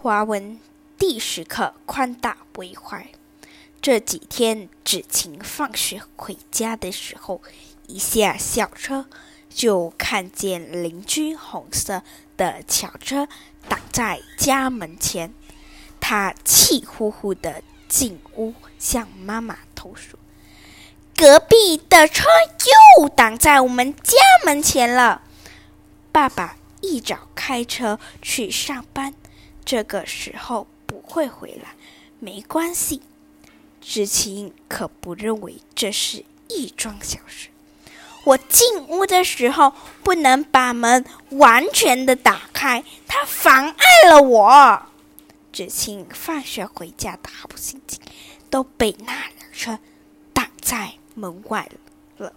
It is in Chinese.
华文第十课：宽大为怀。这几天，芷晴放学回家的时候，一下校车就看见邻居红色的轿车挡在家门前。他气呼呼地进屋，向妈妈投诉：“隔壁的车又挡在我们家门前了。”爸爸一早开车去上班。这个时候不会回来，没关系。知青可不认为这是一桩小事。我进屋的时候不能把门完全的打开，它妨碍了我。知青放学回家的好心情都被那辆车挡在门外了。